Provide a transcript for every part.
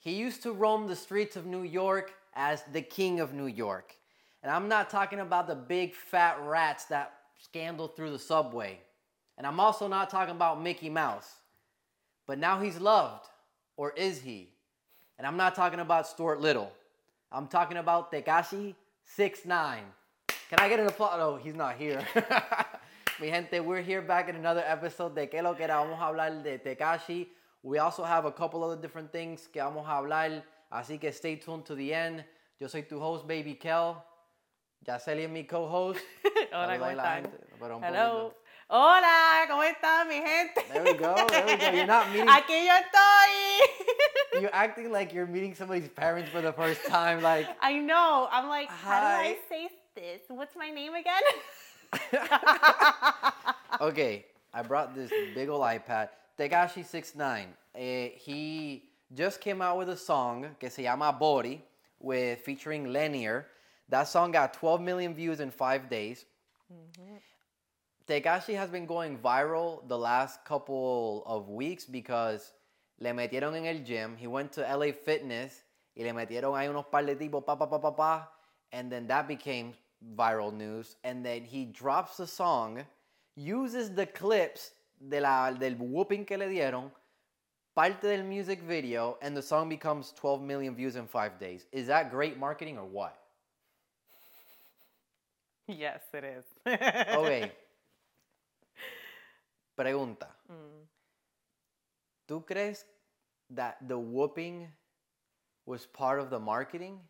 he used to roam the streets of New York as the king of New York. And I'm not talking about the big fat rats that scandal through the subway. And I'm also not talking about Mickey Mouse. But now he's loved, or is he? And I'm not talking about Stuart Little. I'm talking about Tekashi 69. Can I get an applause? Oh, he's not here. Mi gente, we're here back in another episode de Que Lo Que Era. Vamos a hablar de Tekashi. We also have a couple of other different things que vamos a hablar. Así que stay tuned to the end. Yo soy tu host, Baby Kel. Yaceli es mi co-host. Hola, ¿cómo están? gente, pero un Hello. Hola, ¿cómo están mi gente? There we go, there we go. You're not meeting- Aquí yo estoy. You're acting like you're meeting somebody's parents for the first time. Like, I know. I'm like, Hi. how do I say this? What's my name again? okay, I brought this big old iPad. Tekashi 69. Eh, he just came out with a song que se llama Bori with featuring Lenier. That song got 12 million views in five days. Tekashi has been going viral the last couple of weeks because le metieron en el gym. He went to LA Fitness y le metieron ahí unos par de tipos, pa, pa, pa, pa, pa. And then that became viral news. And then he drops the song, uses the clips de la, del whooping que le dieron, parte del music video, and the song becomes 12 million views in five days. Is that great marketing or what? yes, it is. Ok. Pregunta. Mm. ¿Tú crees that the whooping was part of the marketing?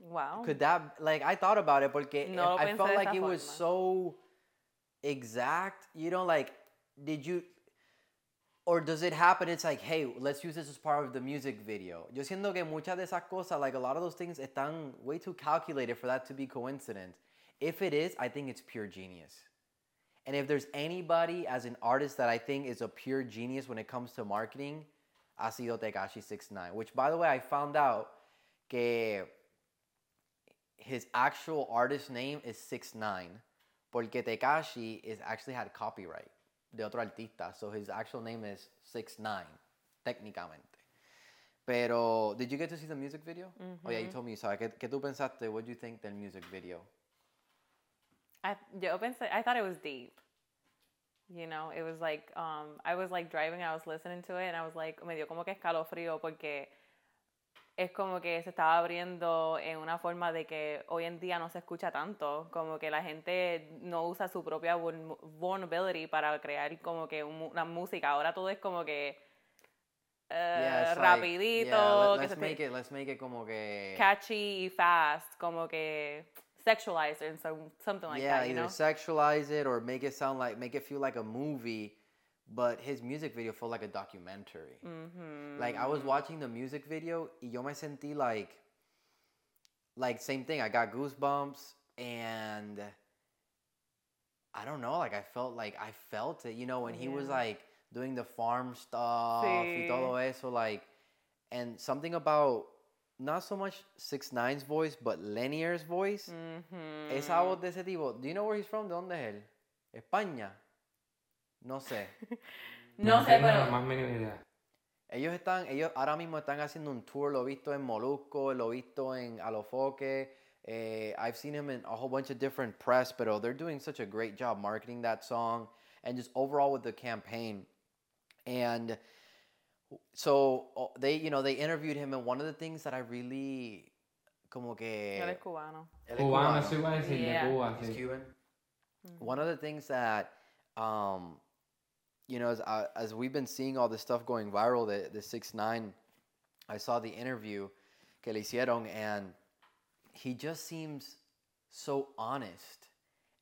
Wow. Could that like I thought about it porque No I felt like it was so exact. You know, like did you or does it happen? It's like, hey, let's use this as part of the music video. Yo siento que muchas de esas cosas, like a lot of those things, están way too calculated for that to be coincidence. If it is, I think it's pure genius. And if there's anybody as an artist that I think is a pure genius when it comes to marketing, ha sido Tekashi 69. Which, by the way, I found out que his actual artist name is 69 porque Tekashi is actually had copyright de otro artista. So his actual name is 69, técnicamente. Pero, did you get to see the music video? Oh, yeah, you told me you saw it. ¿Qué, qué tú pensaste? What do you think del music video? I, yo pensé, I thought it was deep. You know, it was like, um, I was like driving, I was listening to it, and I was like, me dio como que escalofrío porque es como que se estaba abriendo en una forma de que hoy en día no se escucha tanto, como que la gente no usa su propia vuln- vulnerability para crear como que una música. Ahora todo es como que Yeah, like, rapidito, yeah, let, que us se make it, let's make it como que... catchy y fast, como que sexualized and so, something like yeah, that, you either know? sexualize it or make it sound like, make it feel like a movie. But his music video felt like a documentary. Mm-hmm. Like I was watching the music video y yo me sentí like like same thing. I got goosebumps and I don't know, like I felt like I felt it, you know, when he was like doing the farm stuff y Sí. todo eso like and something about not so much Six Nine's voice, but Lenier's voice. Mm-hmm. Esa voz de ese tipo. Do you know where he's from? ¿De dónde es él? España. No sé. No sé, tengo la pero más mínima idea. Ellos están, ellos ahora mismo están haciendo un tour, lo he visto en Molusco, lo he visto en Alofoke. Eh, I've seen him in a whole bunch of different press, but they're doing such a great job marketing that song and just overall with the campaign. And so they, you know, they interviewed him, and one of the things that I really, como que, él es cubano. Él es Cubano, cubano. eso iba a decir, Yeah. de Cuba, He's sí. Cuban. One of the things that, um, you know, as, uh, as we've been seeing all this stuff going viral, the, the 6 9 I saw the interview que le hicieron, and he just seems so honest.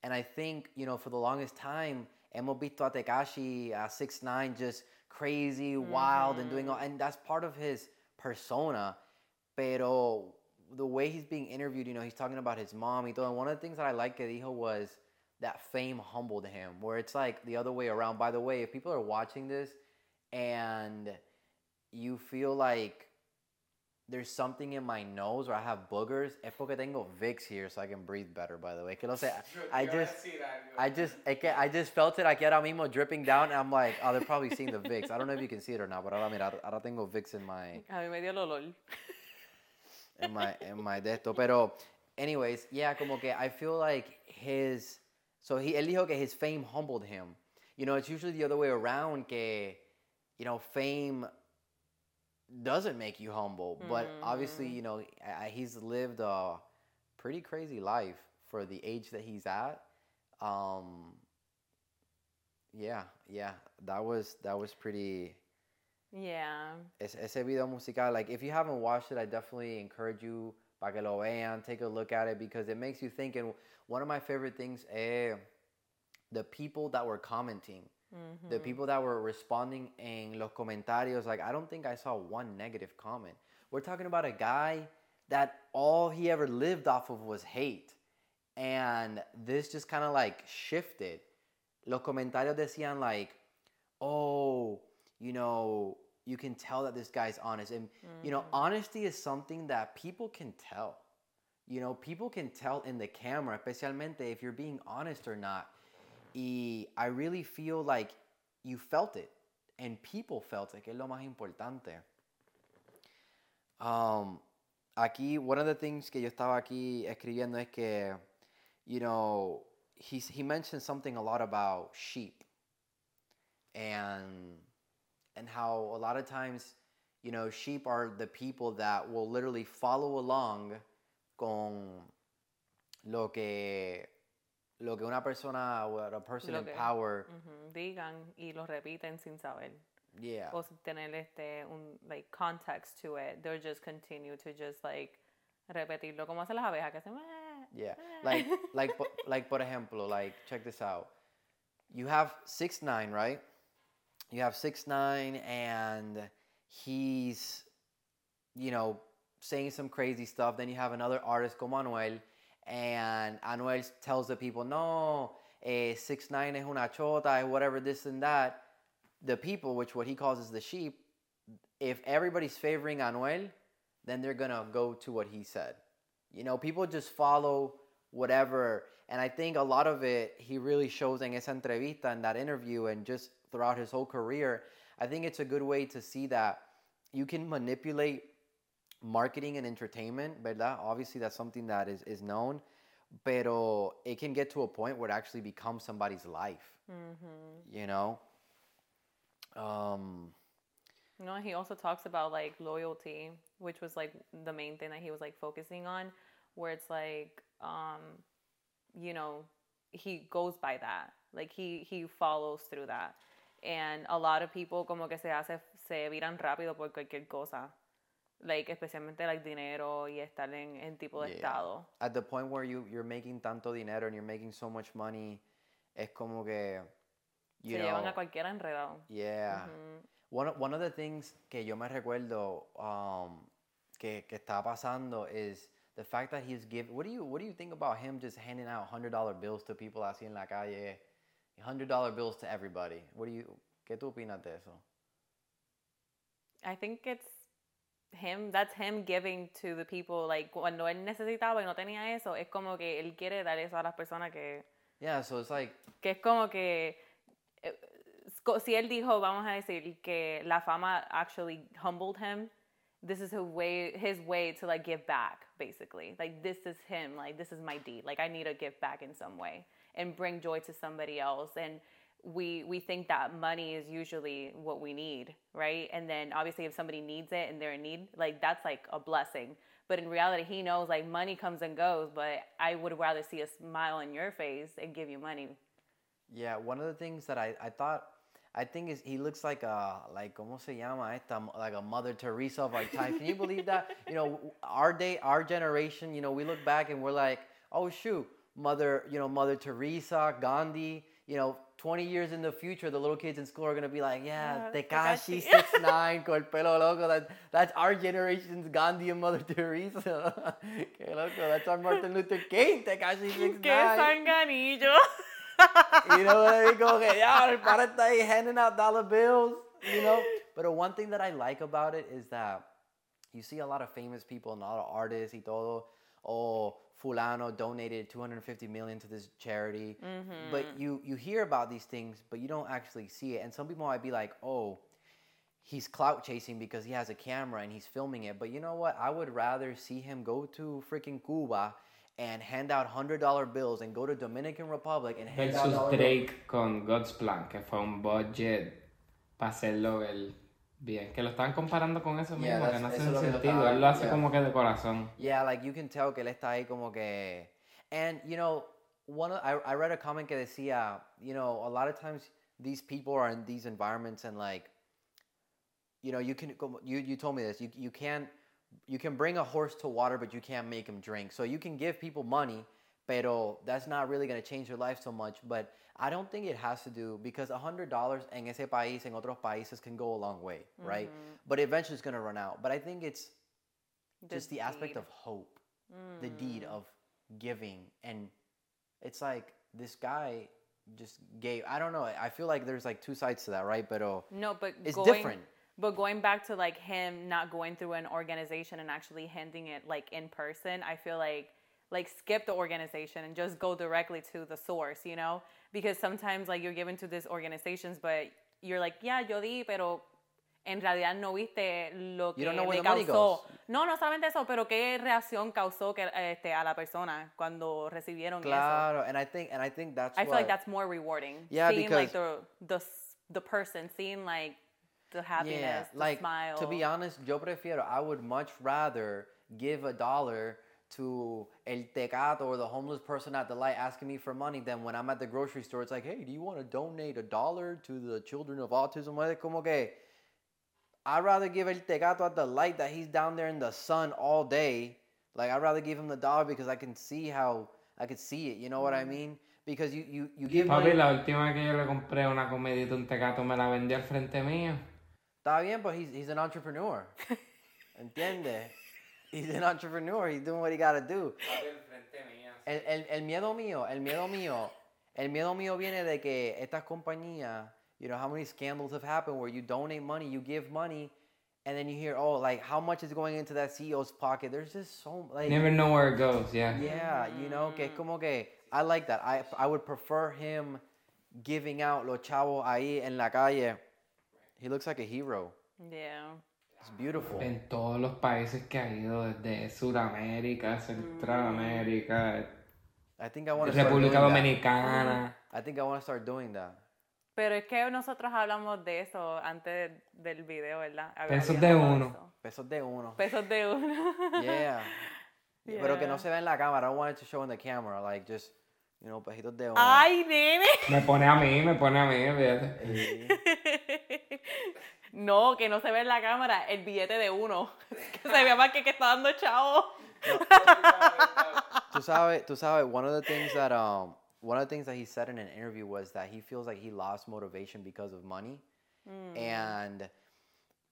And I think, you know, for the longest time, hemos visto a Tekashi, a 6 9 just crazy, wild, and doing all, and that's part of his persona. Pero the way he's being interviewed, you know, he's talking about his mom todo. And one of the things that I like que dijo was that fame humbled him, where it's like the other way around. By the way, if people are watching this and you feel like there's something in my nose or I have boogers. Es porque tengo Vicks here so I can breathe better. By the way, que no sé. I just, I just, I just felt it aquí ahora mismo dripping down, and I'm like, oh, they're probably seeing the Vicks. I don't know if you can see it or not, but ahora mira, ahora tengo Vicks in my, A mí me dio el olor. in my, in my de esto. Pero, anyways, yeah, como que I feel like his, so he, él dijo que his fame humbled him. You know, it's usually the other way around que, you know, fame doesn't make you humble. But obviously, you know, I- he's lived a pretty crazy life for the age that he's at. Um, yeah, yeah, that was that was pretty. Yeah. Ese, ese video musical, like if you haven't watched it, I definitely encourage you para que lo vean, take a look at it because it makes you think. And one of my favorite things, eh, the people that were commenting, the people that were responding in los comentarios, like I don't think I saw one negative comment. We're talking about a guy that all he ever lived off of was hate. And this just kind of like shifted. Los comentarios decían like, oh, you know, you can tell that this guy's honest. And, you know, honesty is something that people can tell. You know, people can tell in the camera, especialmente if you're being honest or not. Y I really feel like you felt it and people felt it, que es lo más importante. Um, aquí, one of the things que yo estaba aquí escribiendo es que, you know, he's, he mentioned something a lot about sheep and and how a lot of times, you know, sheep are the people that will literally follow along con lo que lo que una persona or a person Lo in que- power, Ujú, Digan y lo repiten sin saber. yeah, O sin tener este, un, like, context to it. They'll just continue to just, like, repetirlo como hacen las abejas que hacen... "Meh, Yeah, meh". like like like por ejemplo, like check this out. You have six nine, right? You have six nine, and he's, you know, saying some crazy stuff. Then you have another artist, como Anuel, and Anuel tells the people, "No, eh, six nine es una chota, whatever this and that." The people, which what he calls is the sheep, if everybody's favoring Anuel, then they're gonna go to what he said. You know, people just follow whatever. And I think a lot of it he really shows in esa entrevista, in that interview, and just throughout his whole career. I think it's a good way to see that you can manipulate marketing and entertainment, ¿verdad? Obviously, that's something that is, is known, pero it can get to a point where it actually becomes somebody's life, you know? Um, No, he also talks about like loyalty, which was like the main thing that he was like focusing on, where it's like, um, you know, he goes by that. Like he he follows through that, and a lot of people como que se hace se viran rápido por cualquier cosa, like especialmente like dinero y estar en, en tipo de Yeah. estado. at the point where you, you're making tanto dinero and you're making so much money, es como que, you se know, llevan a cualquiera enredado. Yeah. One, of- one of the things que yo me recuerdo um, que, que está pasando is the fact that he's give. What do you What do you think about him just handing out hundred dollar bills to people así en la calle, hundred dollar bills to everybody? What do you ¿Qué tú opinas de eso? I think it's him, that's him giving to the people, like cuando él necesitaba y no tenía eso, es como que él quiere dar eso a las personas que, Yeah, so it's like que es como que, eh, si él dijo, vamos a decir, que la fama actually humbled him, this is his way, his way to like give back, basically. Like this is him, like this is my deed. Like I need to give back in some way and bring joy to somebody else. And we we think that money is usually what we need, right? And then obviously if somebody needs it and they're in need, like that's like a blessing. But in reality, he knows like money comes and goes, but I would rather see a smile on your face and give you money. Yeah, one of the things that I, I thought I think is he looks like a like como se llama esta like a Mother Teresa of our time. Can you believe that? You know, our day, our generation. You know, we look back and we're like, oh shoot, Mother, you know, Mother Teresa, Gandhi. You know, 20 years in the future, the little kids in school are gonna be like, yeah, Yeah, Tekashi six nine con el pelo loco. That that's our generation's Gandhi and Mother Teresa. Que loco, that's our Martin Luther King. Tekashi six ¡Qué nine. sanganillo! You know what I mean? Como que, yeah, el para está ahí handing out dollar bills, you know? But one thing that I like about it is that you see a lot of famous people and a lot of artists y todo. Oh, fulano donated 250 million to this charity. Mm-hmm. But you you hear about these things, but you don't actually see it. And some people might be like, "Oh, he's clout chasing because he has a camera and he's filming it." But you know what? I would rather see him go to freaking Cuba and hand out hundred dollar bills and go to Dominican Republic and hand out Versus bills. Drake con God's Plan, que fue un budget para hacerlo el bien. Que lo estaban comparando con eso Yeah, que no hace es lo que yo sentido. Él lo hace yeah. como que de corazón. Yeah, like you can tell que él está ahí como que. And you know, one of, I I read a comment que decía, you know, a lot of times these people are in these environments and like, you know, you can you you told me this. You you can't you can bring a horse to water, but you can't make him drink. So you can give people money, pero that's not really gonna change their life so much. But I don't think it has to do because a hundred dollars en ese país en otros países can go a long way, right? Mm-hmm. But eventually it's gonna run out. But I think it's just the aspect of hope, the mm. deed of giving, and it's like this guy just gave. I don't know. I feel like there's like two sides to that, right? But No, but It's going, different. But going back to like him not going through an organization and actually handing it like in person, I feel like like skip the organization and just go directly to the source, you know? Because sometimes like you're given to these organizations, but you're like, yeah, yo di, pero en realidad no viste lo que You don't know where le causó. No, no solamente eso, pero qué reacción causó que, este, a la persona cuando recibieron eso. claro. And I think, and I think that's. I feel like that's more rewarding. Yeah, seeing like because- the the the person, seeing like the happiness, Yeah, the like smile. to be honest, yo prefiero. I would much rather give a dollar to el tecato or the homeless person at the light asking me for money than when I'm at the grocery store. It's like, hey, do you want to donate a dollar to the children of autism? Como que I'd rather give el tecato at the light that he's down there in the sun all day. Like I'd rather give him the dollar because I can see how I could see it. You know what I mm-hmm. mean? Because you you you give Papi, money. la última que yo le compré una comedita, un tecato, me la vendió al frente mío. Está bien, but he's he's an entrepreneur. Entiende? He's an entrepreneur. He's doing what he gotta do. Papi, al frente mío. El, el, el miedo mío, el miedo mío, el miedo mío viene de que estas compañías, you know, how many scandals have happened where you donate money, you give money, and then you hear, oh, like how much is going into that CEO's pocket? There's just so like, Never know where it goes, yeah. yeah, you know, que como que I like that. I I would prefer him giving out los chavos ahí en la calle. He looks like a hero. yeah. It's beautiful. En todos los países que ha ido, desde Sudamérica, Centroamérica, I think I want to start doing República that. Dominicana. I think I want to start doing that. Pero es que nosotros hablamos de eso antes del video, ¿verdad? Pesos de uno. eso. Pesos de uno. Pesos de uno. Yeah. Pero que no Yeah. se ve en la cámara. I don't want it to show in the camera. Like just, you know, pejitos de uno. Ay, nene. Me pone a mí, me pone a mí, fíjate. No, que no se ve en la cámara el billete de uno. Que se vea más que que está dando chavo. tú sabes, tú sabes, one of the things that um one of the things that he said in an interview was that he feels like he lost motivation because of money. And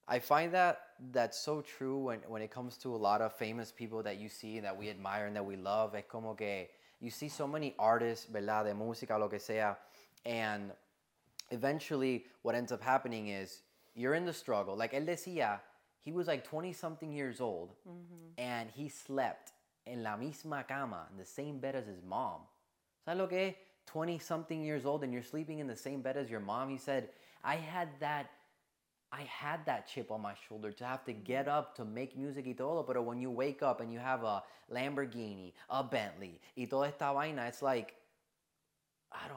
I find that that's so true when, when it comes to a lot of famous people that you see that we admire and that we love. Es como que you see so many artists, ¿verdad? De música, lo que sea. And eventually what ends up happening is you're in the struggle. Like él decía, he was like 20 something years old mm-hmm. and he slept in la misma cama, in the same bed as his mom. ¿Sabes lo que 20 something years old and you're sleeping in the same bed as your mom. He said, I had that I had that chip on my shoulder to have to mm-hmm. get up to make music y todo, pero when you wake up and you have a Lamborghini, a Bentley, y toda esta vaina, it's like,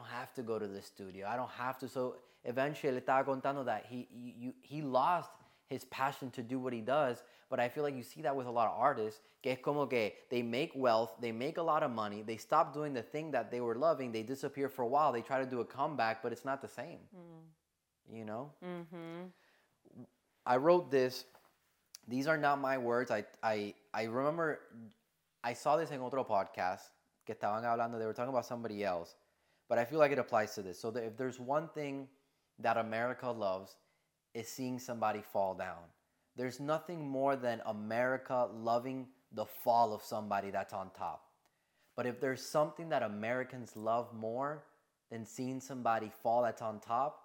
have to go to the studio. I don't have to. So eventually, estaba contando that he, he, he lost his passion to do what he does. But I feel like you see that with a lot of artists, que es como que they make wealth, they make a lot of money, they stop doing the thing that they were loving, they disappear for a while, they try to do a comeback, but it's not the same. Mm. You know? Ujú. I wrote this. These are not my words. I, I, I remember I saw this in otro podcast que estaban hablando. They were talking about somebody else, but I feel like it applies to this. So that if there's one thing that America loves, is seeing somebody fall down. There's nothing more than America loving the fall of somebody that's on top. But if there's something that Americans love more than seeing somebody fall that's on top,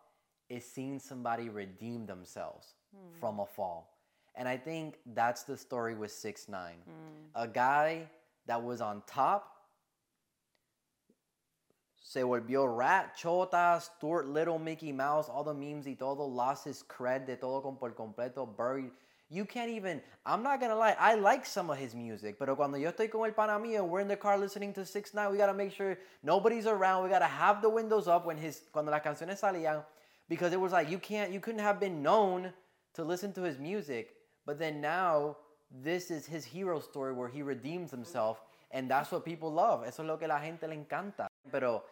is seeing somebody redeem themselves hmm. from a fall. And I think that's the story with 6 9 hmm. A guy that was on top se volvió rat, chota, Stuart Little, Mickey Mouse, all the memes y todo, lost his cred de todo con por completo, buried. You can't even, I'm not gonna lie, I like some of his music, pero cuando yo estoy con el pana mío, we're in the car listening to 6 9 we gotta make sure nobody's around, we gotta have the windows up when his, cuando las canciones salían, because it was like, you can't, you couldn't have been known to listen to his music, but then now, this is his hero story where he redeems himself, and that's what people love, eso es lo que la gente le encanta. Pero,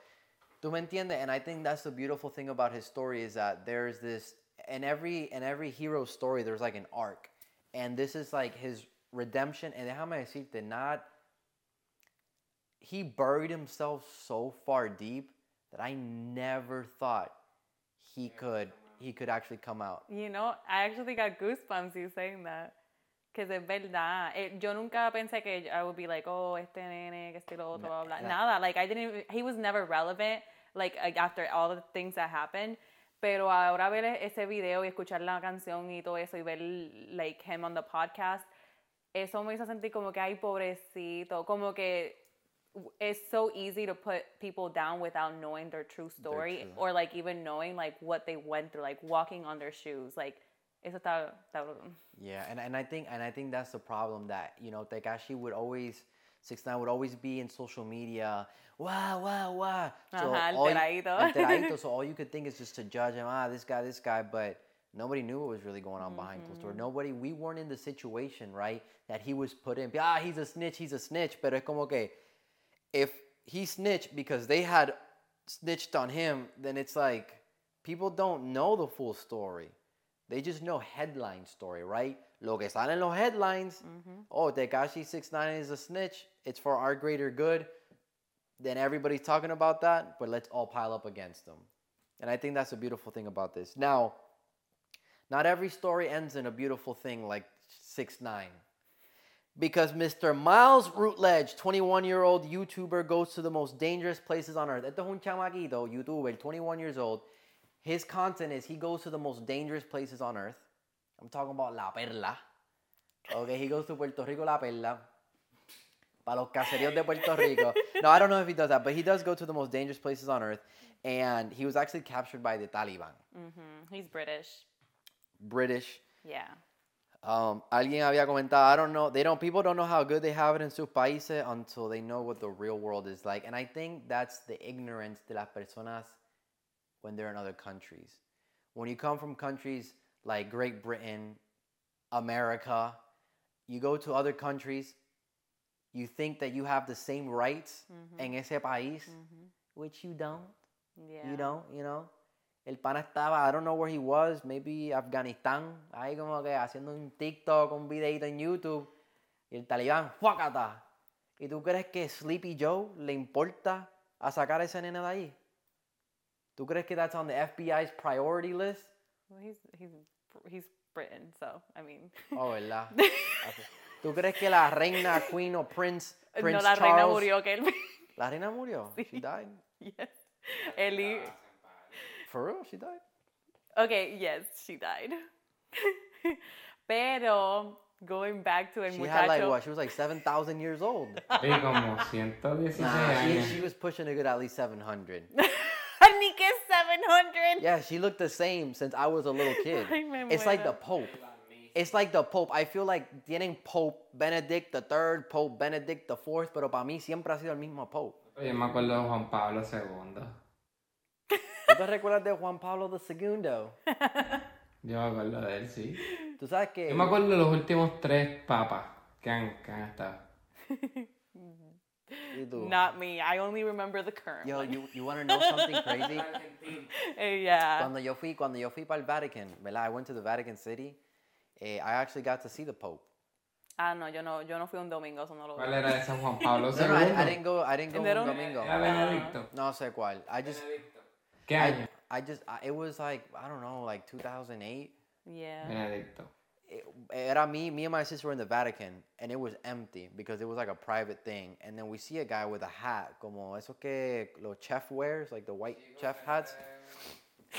tú me entiendes, and I think that's the beautiful thing about his story is that there's this, in every, in every hero story, there's like an arc, and this is like his redemption, and déjame decirte, not, he buried himself so far deep that I never thought he could, he could actually come out. You know, I actually got goosebumps you saying that. Que es verdad. Eh, yo nunca pensé que I would be like, oh, este nene, que este lo otro, blah. no. Nada. Like, I didn't he was never relevant, like, after all the things that happened. Pero ahora ver ese video y escuchar la canción y todo eso y ver, like, him on the podcast, eso me hizo sentir como que, ay, pobrecito, como que it's so easy to put people down without knowing their true story true. or like even knowing like what they went through, like walking on their shoes. Like eso está, está Yeah, and, and I think and I think that's the problem that you know Tekashi would always six nine would always be in social media. Wow, wow, wow. Ajá, all you- alteradito. so all you could think is just to judge him. Ah, this guy, this guy, but nobody knew what was really going on behind closed doors. Nobody, we weren't in the situation, right, that he was put in. Ah, he's a snitch, he's a snitch. But es como que if he snitched because they had snitched on him, then it's like people don't know the full story. They just know headline story, right? Lo que sale en los headlines, mm-hmm. oh, Tekashi 69 is a snitch. It's for our greater good. Then everybody's talking about that, but let's all pile up against them. And I think that's a beautiful thing about this. Now, not every story ends in a beautiful thing like 6 9 because Mr. Miles Routledge, 21 year old YouTuber, goes to the most dangerous places on earth. Es un chamaquito, YouTuber, 21 years old. His content is he goes to the most dangerous places on earth. I'm talking about La Perla. Okay, he goes to Puerto Rico, La Perla. Para los caseríos de Puerto Rico. No, I don't know if he does that, but he does go to the most dangerous places on earth. And he was actually captured by the Taliban. Mm-hmm. He's British. British. Yeah. Um, alguien había comentado, I don't know, they don't, people don't know how good they have it in sus países until they know what the real world is like. And I think that's the ignorance de las personas when they're in other countries. When you come from countries like Great Britain, America, you go to other countries, you think that you have the same rights mm-hmm. en ese país, mm-hmm. which you don't. Yeah. You know, you know. El pana estaba, I don't know where he was, maybe Afganistán, ahí como que haciendo un TikTok, un videito en YouTube, y el talibán, ¡fuácata! ¿Y tú crees que Sleepy Joe le importa a sacar a ese nene de ahí? ¿Tú crees que that's on the FBI's priority list? Well, he's he's he's Britain, so I mean. Oh, ¿verdad? ¿Tú crees que la reina, queen o prince, Prince no, la reina Charles- murió que él. La reina murió? She died? yes. Eli. For real? She died? Okay, yes, she died. Pero going back to el She muchacho. had like what? She was like 7,000 years old. Y como 116 Nah, she, años. she was pushing a good at least 700. Ni que 700. Yeah, she looked the same since I was a little kid. Ay, It's like the. Pope. It's like the Pope. I feel like tienen Pope Benedict the Third, Pope Benedict the Fourth, pero para mí siempre ha sido el mismo Pope. Yo me acuerdo de Juan Pablo II. ¿Tú te recuerdas de Juan Pablo II? Yo me acuerdo de él, sí. Tú sabes que Yo me acuerdo de los últimos tres papas que han, que han estado. Y tú, Not me. I only remember the current Yo, one. you, you want to know something crazy? Eh, yeah. Cuando yo fui, cuando yo fui para el Vatican, ¿verdad? I went to the Vatican City. eh, I actually got to see the Pope. Ah, no, yo no, yo no fui un domingo, eso no lo ¿Cuál vi. era ese Juan Pablo II? No, no, I, I didn't go. I didn't go They un domingo. Era Benedicto. No sé cuál. I just, ¿Qué año? I just, I, it was like I don't know, like 2008. Yeah. Benedicto. It- era me, me and my sister were in the Vatican, and it was empty because it was like a private thing. And then we see a guy with a hat, como eso que los chef wears, like the white chef hats.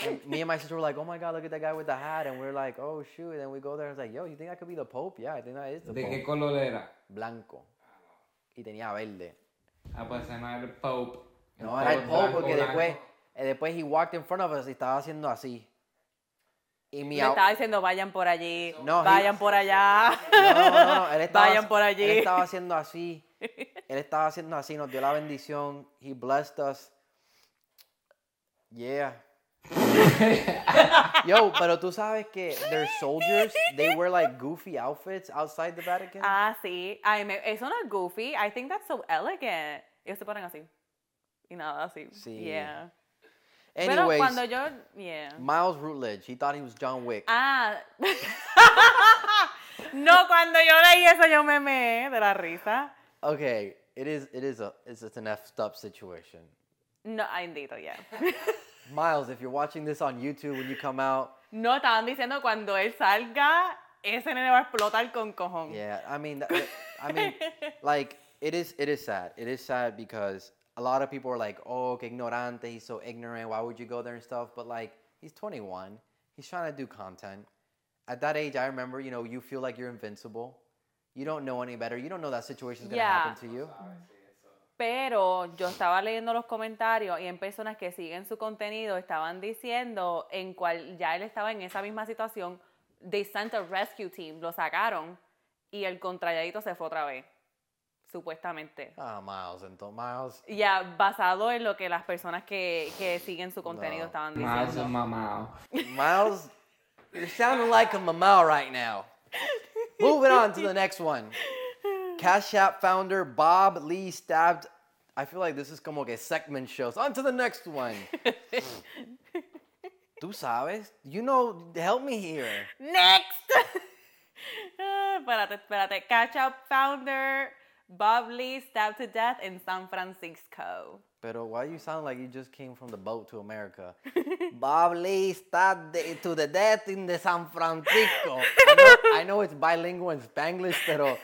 And me and my sister were like, "Oh my God, look at that guy with the hat," and we're like, "Oh shoot!" And then we go there and it's like, "Yo, you think I could be the Pope?" Yeah, I think that is the ¿De qué Pope. color era? Blanco. Y tenía verde. Ah, pues no era el Pope. No, era el Pope porque después, eh, después he walked in front of us y estaba haciendo así. Y mi Le au- estaba diciendo, vayan por allí, No, he- vayan por allá. No, no, no, no, él estaba, Vayan por allí. Él estaba haciendo así. Él estaba haciendo así, nos dio la bendición. He blessed us. Yeah. Yo, pero tú sabes que their soldiers, they wear like goofy outfits outside the Vatican. Ah, sí. Ay, me, eso no es goofy. I think that's so elegant. Ellos se ponen así. Y nada, así. Sí. Yeah. Pero Anyways, cuando yo, yeah. Miles Routledge, he thought he was John Wick. Ah. no, cuando yo leí eso yo me meé de la risa. Okay, it is, it is a, it's, it's an effed up situation. No, bendito, yeah. Miles, if you're watching this on YouTube when you come out, No, estaban diciendo cuando él salga, ese nene va a explotar con cojón. Yeah, I mean, I mean, like it is. It is sad. It is sad because a lot of people are like, "Oh, que ignorante. He's so ignorant. Why would you go there and stuff?" But like, he's 21. He's trying to do content. At that age, I remember, you know, you feel like you're invincible. You don't know any better. You don't know that situation's gonna Yeah. happen to you. Pero yo estaba leyendo los comentarios y en personas que siguen su contenido estaban diciendo en cual ya él estaba en esa misma situación. They sent a rescue team, lo sacaron y el contralladito se fue otra vez, supuestamente. Ah, Miles, entonces, Miles. Ya basado en lo que las personas que, que siguen su contenido No. estaban diciendo. mamado. Miles, you're sounding like a mamau right now. Moving on to the next one. Cash App founder Bob Lee stabbed. I feel like this is como que segment shows. On to the next one. Tú sabes? You know, help me here. Next. Ah, espérate, espérate. Catch Up founder Bob Lee stabbed to death in San Francisco. Pero why you sound like you just came from the boat to America? Bob Lee stabbed the- to the death in the San Francisco. I know, I know it's bilingual in Spanglish, pero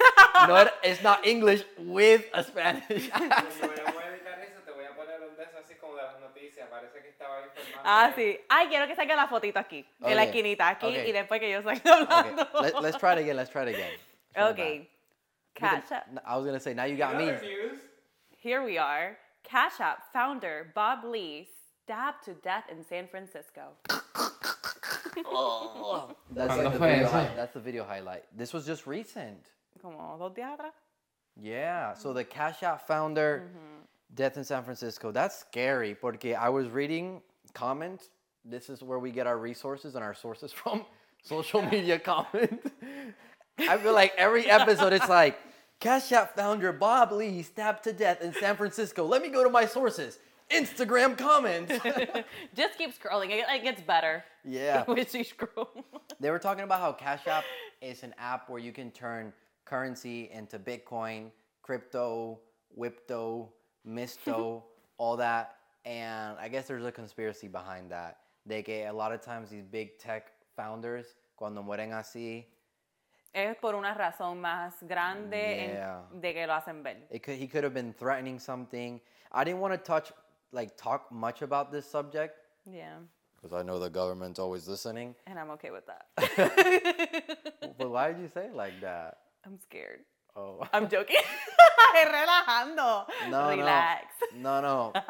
no, it's not English with a Spanish accent. voy a editar eso, te voy a poner un de esos así como de las noticias. Parece que estaba informando. Ah, sí. Ay, quiero que salga la fotito aquí, en la Ok, esquinita, aquí, ok. y después que yo salga Okay, hablando. let, let's try it again. Let's try it again. From the Okay. Back. Catch Up. I was gonna say now you got me. news? Here we are. Cash App founder Bob Lee stabbed to death in San Francisco. That's ¿Cuándo like the video hi- That's the video highlight. This was just recent. Como dos días atrás. Yeah. So the Cash App founder, mm-hmm. death in San Francisco. That's scary. Porque I was reading comments. This is where we get our resources and our sources from. Social media comments. I feel like every episode it's like Cash App founder Bob Lee stabbed to death in San Francisco. Let me go to my sources. Instagram comments. Just keep scrolling. It, it gets better. yeah. With you scroll. They were talking about how Cash App is an app where you can turn currency into Bitcoin, crypto, Whipto, Misto, all that. And I guess there's a conspiracy behind that. They get a lot of times these big tech founders, cuando mueren así, es por una razón más grande en- de que lo hacen ver. it could, he could have been threatening something. I didn't want to touch, like, talk much about this subject Yeah. because I know the government's always listening. And I'm okay with that. but why did you say it like that? I'm scared. Oh. I'm joking. Relajando. No, Relax. no, no, no.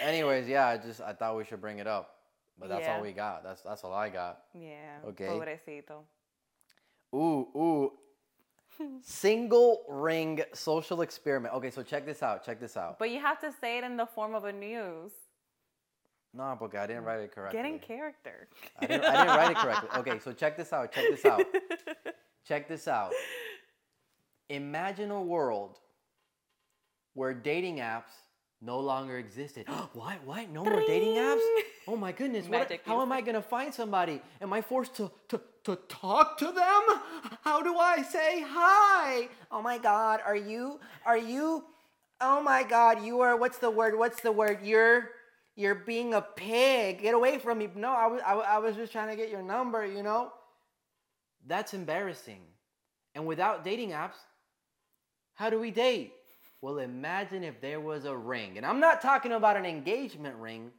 Anyways, yeah, I just I thought we should bring it up, but that's Yeah. all we got. That's that's all I got. Yeah. Okay. Pobrecito. Ooh, ooh. Single ring social experiment. Okay, so check this out. Check this out. But you have to say it in the form of a news. No, porque I didn't write it correctly. Get in character. I didn't, I didn't write it correctly. Okay, so check this out. Check this out. Check this out. Imagine a world where dating apps no longer existed. what? What? No more dating apps? Oh my goodness. What, how am I going to find somebody? Am I forced to, to, to talk to them? How do I say hi? Oh my God. Are you, are you, oh my God, you are, what's the word? What's the word? You're, you're being a pig. Get away from me. No, I was, I, I was just trying to get your number, you know? That's embarrassing. And without dating apps, how do we date? Well, imagine if there was a ring. And I'm not talking about an engagement ring.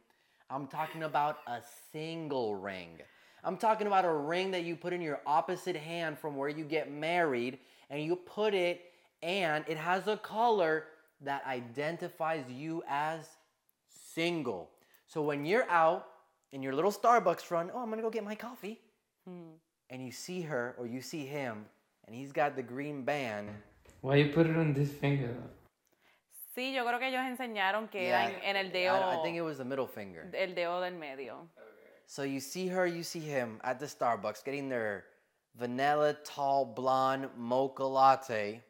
I'm talking about a single ring. I'm talking about a ring that you put in your opposite hand from where you get married and you put it and it has a color that identifies you as single. So when you're out in your little Starbucks run, oh, I'm gonna go get my coffee, hmm. and you see her or you see him and he's got the green band. Why you put it on this finger? though? Sí, yo creo que ellos enseñaron que Yeah, era en, en el I- dedo, I think it was the middle finger. el dedo del medio. So you see her, you see him at the Starbucks getting their vanilla tall blonde mocha latte,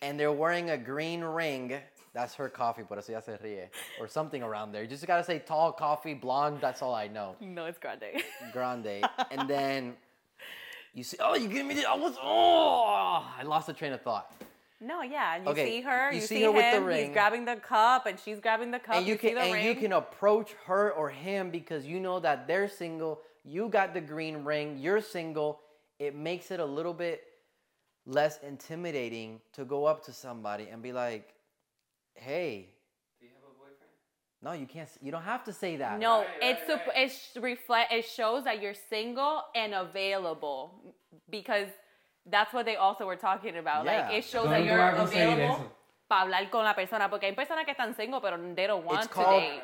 and they're wearing a green ring. That's her coffee, por eso ya se ríe. Or something around there. You just gotta say tall coffee, blonde, that's all I know. No, it's grande. Grande. and then you see, oh, you give me the, I was, oh, I lost the train of thought. No, yeah, and you Okay, see her, you you, see see, her him, with the he's grabbing the cup, and she's grabbing the cup. and you see can the and ring. you can approach her or him because you know that they're single you got the green ring you're single it makes it a little bit less intimidating to go up to somebody and be like hey Do you have a boyfriend? no you can't you don't have to say that No, it's sup- it reflect it shows that you're single and available because that's what they also were talking about. Like it shows that ¿Dónde tú you're vas a conseguir available eso? para hablar con la persona porque hay personas que están single pero they don't want to called- date.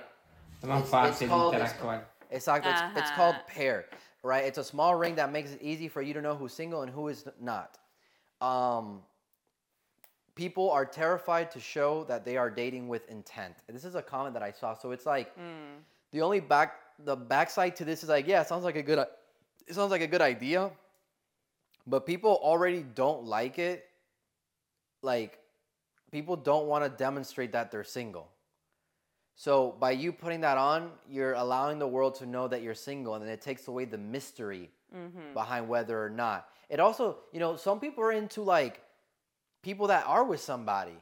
Es más It's- it's called- it's- interactuar. Exactly. It's, it's called Uh-huh. pair, right? It's a small ring that makes it easy for you to know who's single and who is not. Um, people are terrified to show that they are dating with intent. And this is a comment that I saw. So it's like the only back the backside to this is like, yeah, it sounds like a good it sounds like a good idea, but people already don't like it. Like people don't want to demonstrate that they're single. So by you putting that on, you're allowing the world to know that you're single, and then it takes away the mystery mm-hmm. behind whether or not. It also, you know, some people are into like people that are with somebody,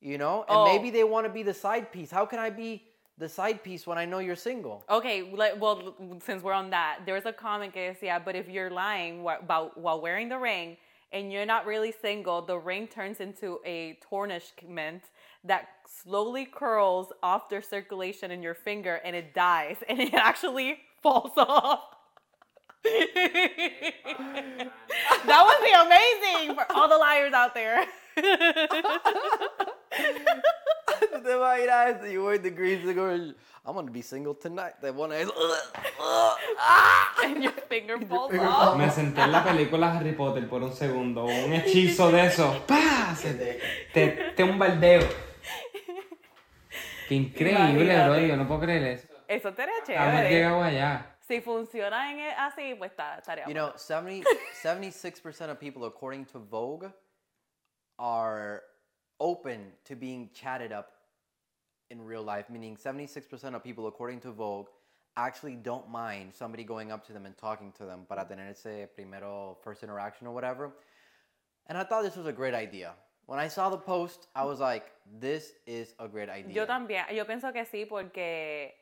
you know, and Oh. maybe they want to be the side piece. How can I be the side piece when I know you're single? Okay, well, since we're on that, there's a comment que decía, but if you're lying about while wearing the ring and you're not really single, the ring turns into a tarnishment that slowly curls off the circulation in your finger and it dies and it actually falls off. that would be amazing for all the liars out there. Te imaginas eso? You wear the green cigar. I'm gonna be single tonight. That one is. and your finger falls off. Me senté en la película Harry Potter por un segundo. Un hechizo de eso. ¡Pah! Se te, te, te un baldeo. Qué increíble, bro. Yo no puedo creer eso. Eso estaría Hemos chévere. llegado allá. Si funciona en e- así, pues está, estaría You know, 70, 76% of people, according to Vogue, are open to being chatted up in real life. Meaning, 76% of people, according to Vogue, actually don't mind somebody going up to them and talking to them para tener ese primero first interaction or whatever. And I thought this was a great idea. When I saw the post, I was like, this is a great idea. Yo también, yo pienso que sí, porque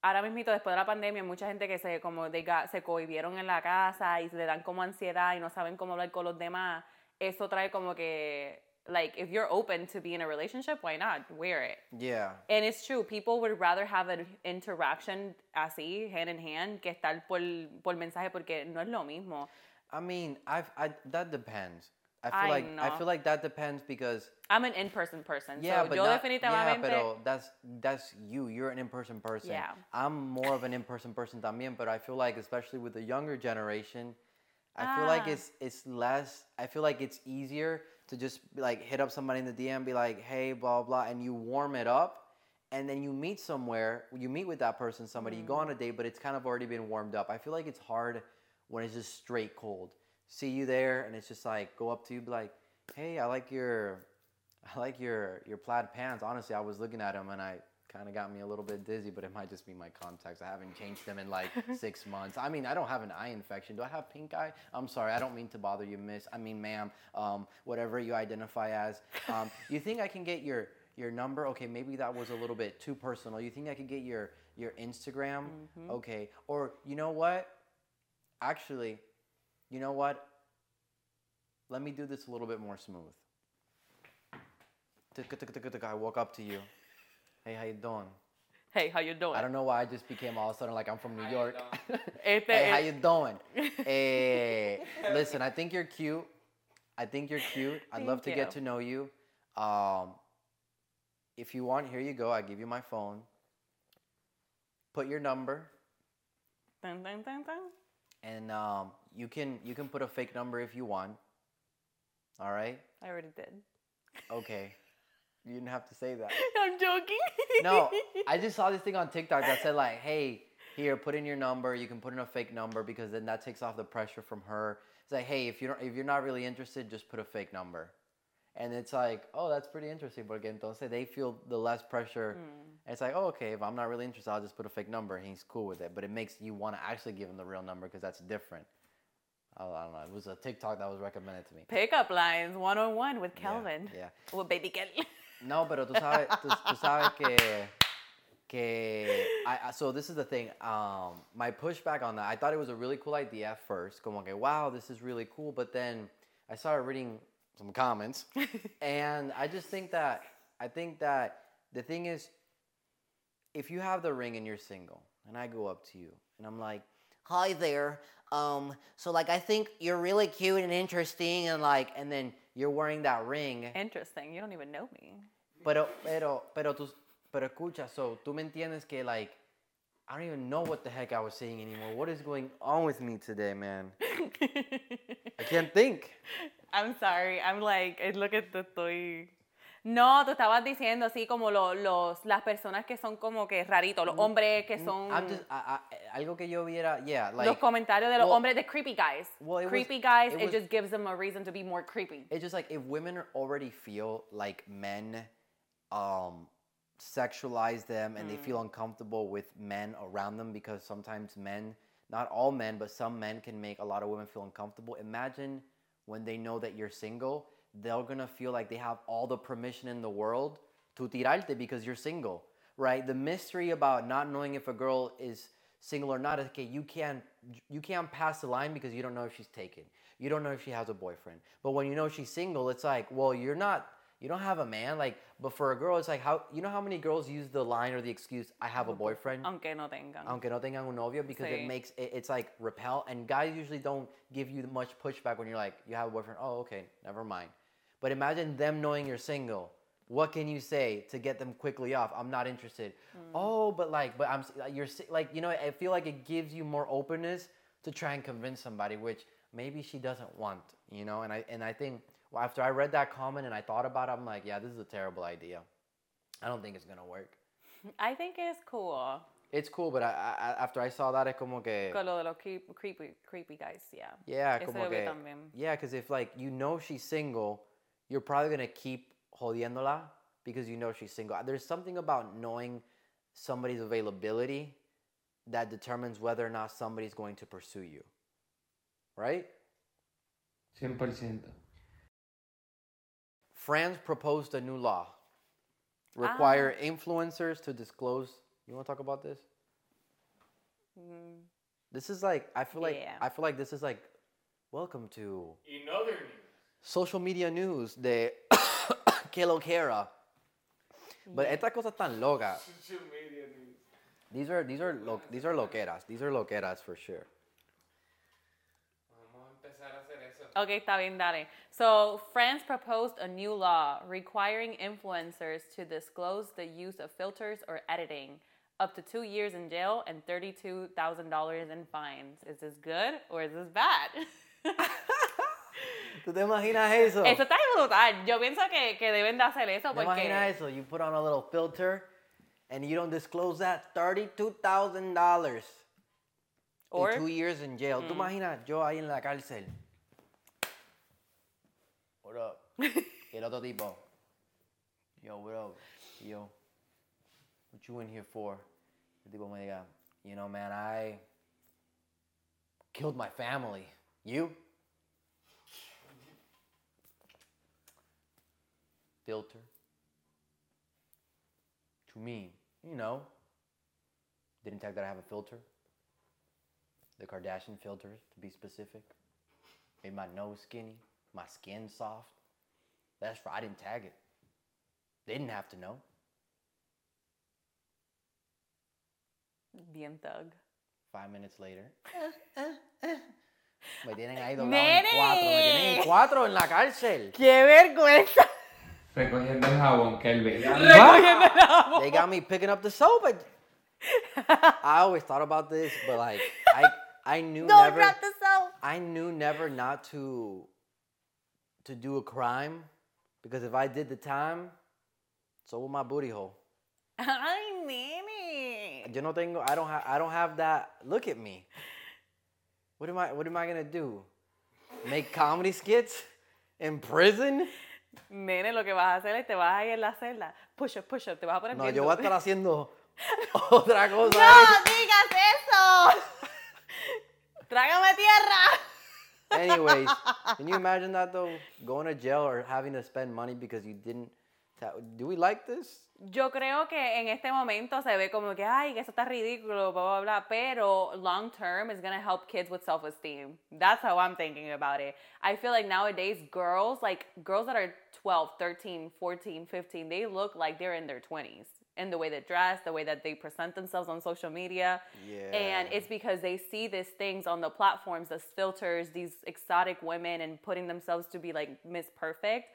ahora mismo, después de la pandemia, mucha gente que se, como they se cohibieron en la casa y le dan como ansiedad y no saben cómo hablar con los demás, eso trae como que, like, if you're open to be in a relationship, why not? Wear it. Yeah. And it's true, people would rather have an interaction así, hand in hand, que estar por, por mensaje, porque no es lo mismo. I mean, I've, I that depends. I feel I like I feel like that depends because I'm an in-person person, Yeah, so but yo not, definitivamente... yeah, pero that's that's you. You're an in-person person. Yeah. I'm more of an in-person person también, but I feel like especially with the younger generation, I feel like Ah. it's it's less. I feel like it's easier to just like hit up somebody in the DM, be like, hey, blah blah, and you warm it up, and then you meet somewhere. You meet with that person, somebody. You go mm-hmm. on a date, but it's kind of already been warmed up. I feel like it's hard when it's just straight cold. See you there, and it's just like go up to you, be like, hey, I like your I like your your plaid pants. Honestly, I was looking at them and I kind of got me a little bit dizzy, but it might just be my contacts. I haven't changed them in like six months. I mean, I don't have an eye infection. Do I have pink eye? I'm sorry. I don't mean to bother you, miss. I mean, ma'am. Um, whatever you identify as. Um, you think I can get your your number? Okay, maybe that was a little bit too personal. You think I could get your your Instagram? Okay. Or you know what? Actually, you know what? Let me do this a little bit more smooth. I walk up to you. Hey, how you doing? Hey, how you doing? I don't know why I just became all of a sudden like I'm from New York. Hey, how you doing? hey, listen, I think you're cute. I think you're cute. I'd love to Thank get to know you. Um, if you want, here you go. I give you my phone. Put your number, Dun, dun, dun, dun. and um, you can you can put a fake number if you want. All right. I already did. Okay. You didn't have to say that. I'm joking. No, I just saw this thing on TikTok that said like, "Hey, here, put in your number. You can put in a fake number because then that takes off the pressure from her." It's like, "Hey, if you don't, if you're not really interested, just put a fake number." And it's like, "Oh, that's pretty interesting." Porque entonces they feel the less pressure. Hmm. It's like, "Oh, okay, if I'm not really interested, I'll just put a fake number." And he's cool with it, but it makes you want to actually give him the real number because that's different. I don't know. It was a TikTok that was recommended to me. Pickup lines one on one with Yeah, yeah. With baby Kelly. No, pero tú sabes, tú, tú sabes que, que I, so this is the thing. Um, my pushback on that, I thought it was a really cool idea at first. Como que, wow, this is really cool. But then I started reading some comments, and I just think that I think that the thing is, if you have the ring and you're single, and I go up to you and I'm like, "Hi there." Um, so like I think you're really cute and interesting, and like, and then you're wearing that ring. Interesting. You don't even know me. Pero, pero, pero tú, pero escucha, so, tú me entiendes que, like, I don't even know what the heck I was saying anymore. What is going on with me today, man? I can't think. I'm sorry. I'm like, look at the estoy. No, tú estabas diciendo así como lo- los, las personas que son como que raritos, los hombres que son. I'm just, I, I, algo que yo viera, yeah, like, los comentarios de los well- hombres, the creepy guys. well, it was- creepy guys, it it, was- just gives them a reason to be more creepy. it's just like if women already feel like men um sexualize them and they feel uncomfortable with men around them because sometimes men not all men but some men can make a lot of women feel uncomfortable. Imagine when they know that you're single they're gonna feel like they have all the permission in the world to tirarte because you're single right? The mystery about not knowing if a girl is single or not is okay you can't you can't pass the line because you don't know if she's taken. You don't know if she has a boyfriend. But when you know she's single it's like well you're not you don't have a man like but for a girl it's like how you know how many girls use the line or the excuse i have a boyfriend Aunque no tengan. aunque no tengan un novio because Sí. it makes it, it's like repel and guys usually don't give you much pushback when you're like you have a boyfriend. Oh okay never mind. But imagine them knowing you're single. What can you say to get them quickly off? I'm not interested. Mm. Oh but like but i'm you're like you know i feel like it gives you more openness to try and convince somebody which maybe she doesn't want you know and i and i think well, after i read that comment and i thought about it i'm like yeah this is a terrible idea i don't think it's gonna work I think it's cool. it's cool, but I, I, after I saw that, es como que Con lo de los creep- creepy, creepy guys, yeah. yeah, Eso como yo que también. yeah, because if like you know she's single, you're probably gonna keep jodiéndola because you know she's single. There's something about knowing somebody's availability that determines whether or not somebody's going to pursue you, right? 100%. France proposed a new law ah. require influencers to disclose. You want to talk about this? Mm. This is like I feel like Yeah. I feel like this is like welcome to In other news. social media news de que lo que era. But estas cosas tan locas. Social media news. These are these are lo, these are loqueras. These are loqueras for sure. Vamos a empezar a Okay, está bien, dale. So, France proposed a new law requiring influencers to disclose the use of filters or editing, up to two years in jail and $32,000 in fines. Is this good or is this bad? ¿Tú te imaginas eso? eso está brutal. Yo pienso que, que deben de hacer eso ¿Te imaginas porque... eso? You put on a little filter and you don't disclose that $32,000 Or- and two years in jail. ¿Tú mm. imaginas yo ahí en la cárcel? What up? y el otro tipo. Yo, what up? Yo, what you in here for? El tipo me diga, you know, man, I killed my family. You? Filter. To me, you know, didn't tag that I have a filter. The Kardashian filters, to be specific. Made my nose skinny, my skin soft. That's right, I didn't tag it. They didn't have to know. Bien thug. Five minutes later. Uh, uh, uh. Me tienen ahí doblado Nene. en cuatro. Me tienen en cuatro en la cárcel. ¡Qué vergüenza! Recogiendo el jabón que él veía. They got me picking up the soap. I, I always thought about this, but like I I knew Don't never drop the soap. I knew never not to to do a crime because if I did the time, so would my booty hole. Ay, nene. Yo no tengo I don't have I don't have that look at me. What am I what am I gonna do? Make comedy skits in prison? Nene, lo que vas a hacer es te vas a ir en la celda. Push up, push up. Te vas a poner No, yo voy a estar haciendo otra cosa. ¡No digas eso! ¡Trágame tierra! Anyways, can you imagine that though? Going to jail or having to spend money because you didn't. ta- Do we like this? Yo creo que en este momento se ve como que, ay, que eso está ridículo, bla, bla, bla, pero long term is going to help kids with self-esteem. That's how I'm thinking about it. I feel like nowadays girls, like girls that are 12, 13, 14, 15, they look like they're in their 20s in the way they dress, the way that they present themselves on social media. And it's because they see these things on the platforms, these filters, these exotic women and putting themselves to be like Miss Perfect.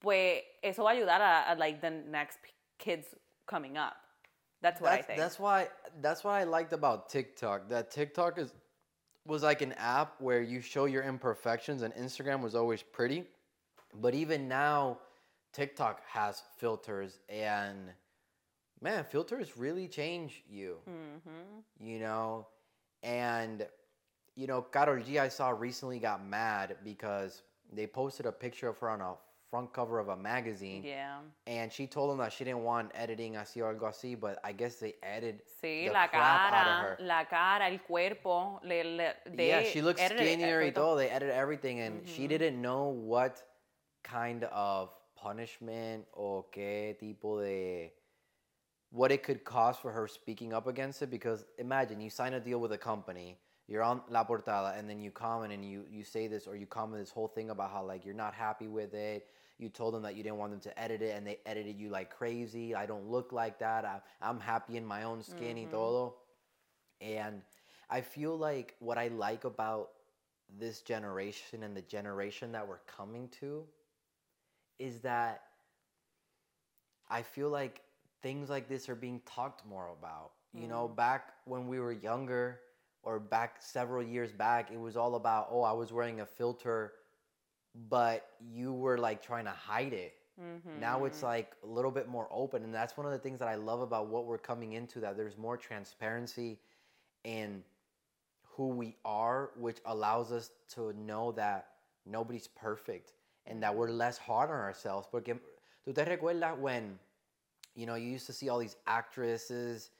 Pues eso va a ayudar a, a, like the next kids coming up. That's what I think. that's why. That's what I liked about TikTok. That TikTok is was like an app where you show your imperfections, and Instagram was always pretty. But even now, TikTok has filters, and man, filters really change you. Mm-hmm. you know and you know Karol G I saw recently got mad because they posted a picture of her on a front cover of a magazine Yeah. and she told them that she didn't want editing así o algo así but I guess they edited Sí, the la crap out of her. la cara, el cuerpo, le, le, they yeah she looks skinnier y todo they edited everything and she didn't know what kind of punishment o qué tipo de what it could cost for her speaking up against it because imagine you sign a deal with a company you're on la portada and then you comment and you you say this or you comment this whole thing about how like you're not happy with it. You told them that you didn't want them to edit it and they edited you like crazy. I don't look like that. I, i'm happy in my own skin y mm-hmm. todo. And i feel like what i like about this generation and the generation that we're coming to is that I feel like things like this are being talked more about. You know, mm. back when we were younger or back several years back, it was all about, oh, I was wearing a filter, but you were like trying to hide it. Mm-hmm. Now it's like a little bit more open. And that's one of the things that I love about what we're coming into that there's more transparency in who we are, which allows us to know that nobody's perfect and that we're less hard on ourselves. Porque tú te recuerdas when, you know, you used to see all these actresses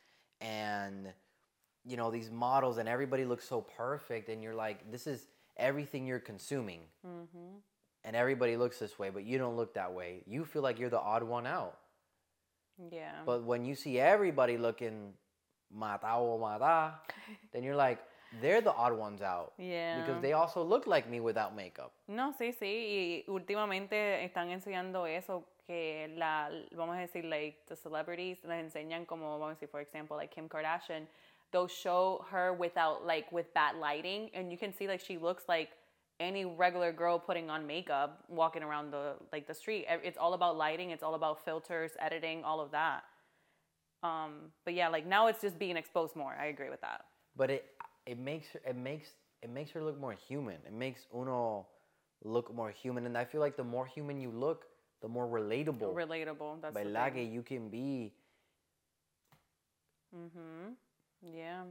and, you know, these models and everybody looks so perfect and you're like, this is everything you're consuming. Mm-hmm. And everybody looks this way, but you don't look that way. You feel like you're the odd one out. Yeah. But when you see everybody looking mata o mata, then you're like, they're the odd ones out. Yeah. Because they also look like me without makeup. No, sí, sí, y últimamente están enseñando eso, que la, vamos a decir, like, the celebrities les enseñan como, vamos a decir, for example, like Kim Kardashian, they'll show her without, like, with bad lighting, and you can see, like, she looks like any regular girl putting on makeup, walking around the, like, the street. It's all about lighting, it's all about filters, editing, all of that. Um, but yeah, like, now it's just being exposed more. I agree with that. But it it makes her it makes it makes her look more human. It makes uno look more human. And I feel like the more human you look, the more relatable. Relatable, that's ¿verdad? you can be. Mm-hmm. Yeah.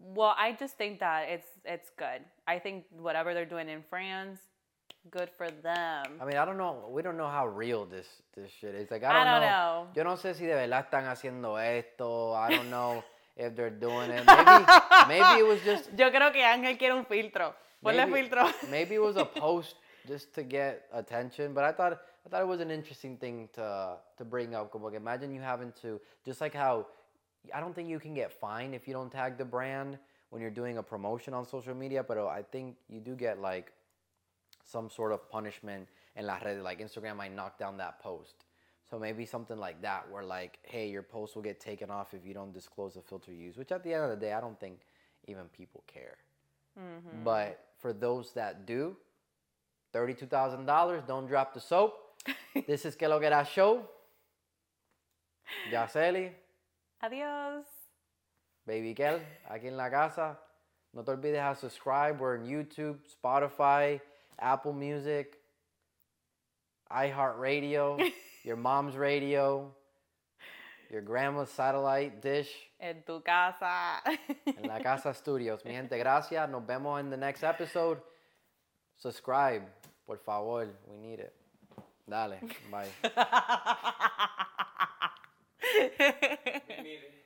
Well, I just think that it's it's good. I think whatever they're doing in France, good for them. I mean, I don't know. We don't know how real this this shit is. Like I I don't, don't know. know. Yo no sé si de verdad están haciendo esto. I don't know if they're doing it. Maybe maybe it was just Yo creo que Ángel quiere un filtro. Ponle maybe, filtro. maybe it was a post just to get attention. But I thought I thought it was an interesting thing to to bring up. Que imagine you having to just like how I don't think you can get fined if you don't tag the brand when you're doing a promotion on social media. But I think you do get like some sort of punishment in la red. Like Instagram might knock down that post. So maybe something like that, where like, hey, your post will get taken off if you don't disclose the filter you use. Which at the end of the day, I don't think even people care. Mm-hmm. But for those that do, thirty-two thousand dollars. Don't drop the soap. this is Que Lo Que Da Show. Yaceli, Adios. Baby Kel, aquí en la casa. No te olvides a subscribe. We're on YouTube, Spotify, Apple Music, iHeartRadio, your mom's radio, your grandma's satellite dish. En tu casa. en la casa studios. Mi gente, gracias. Nos vemos in the next episode. Subscribe, por favor. We need it. Dale. Bye.